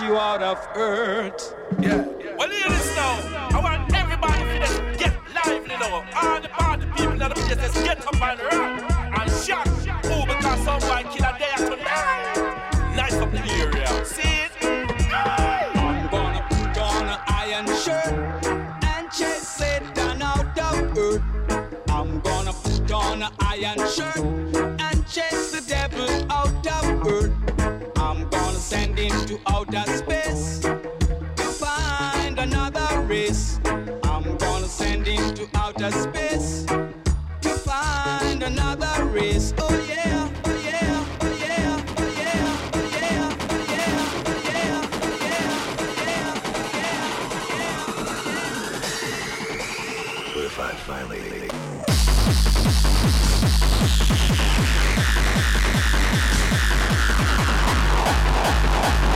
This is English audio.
you out of earth. Yeah. Well, hear this now. I want everybody to just get lively now. All the party people that the place, just get up and rock and shout. Oh, because some boy kill a day tonight. Nice up the area. See it? I'm gonna put on an iron shirt and chase Satan out of earth. I'm gonna put on an iron shirt and chase the devil out of earth. Send him to outer space to find another race. I'm gonna send him to outer space to find another race. Oh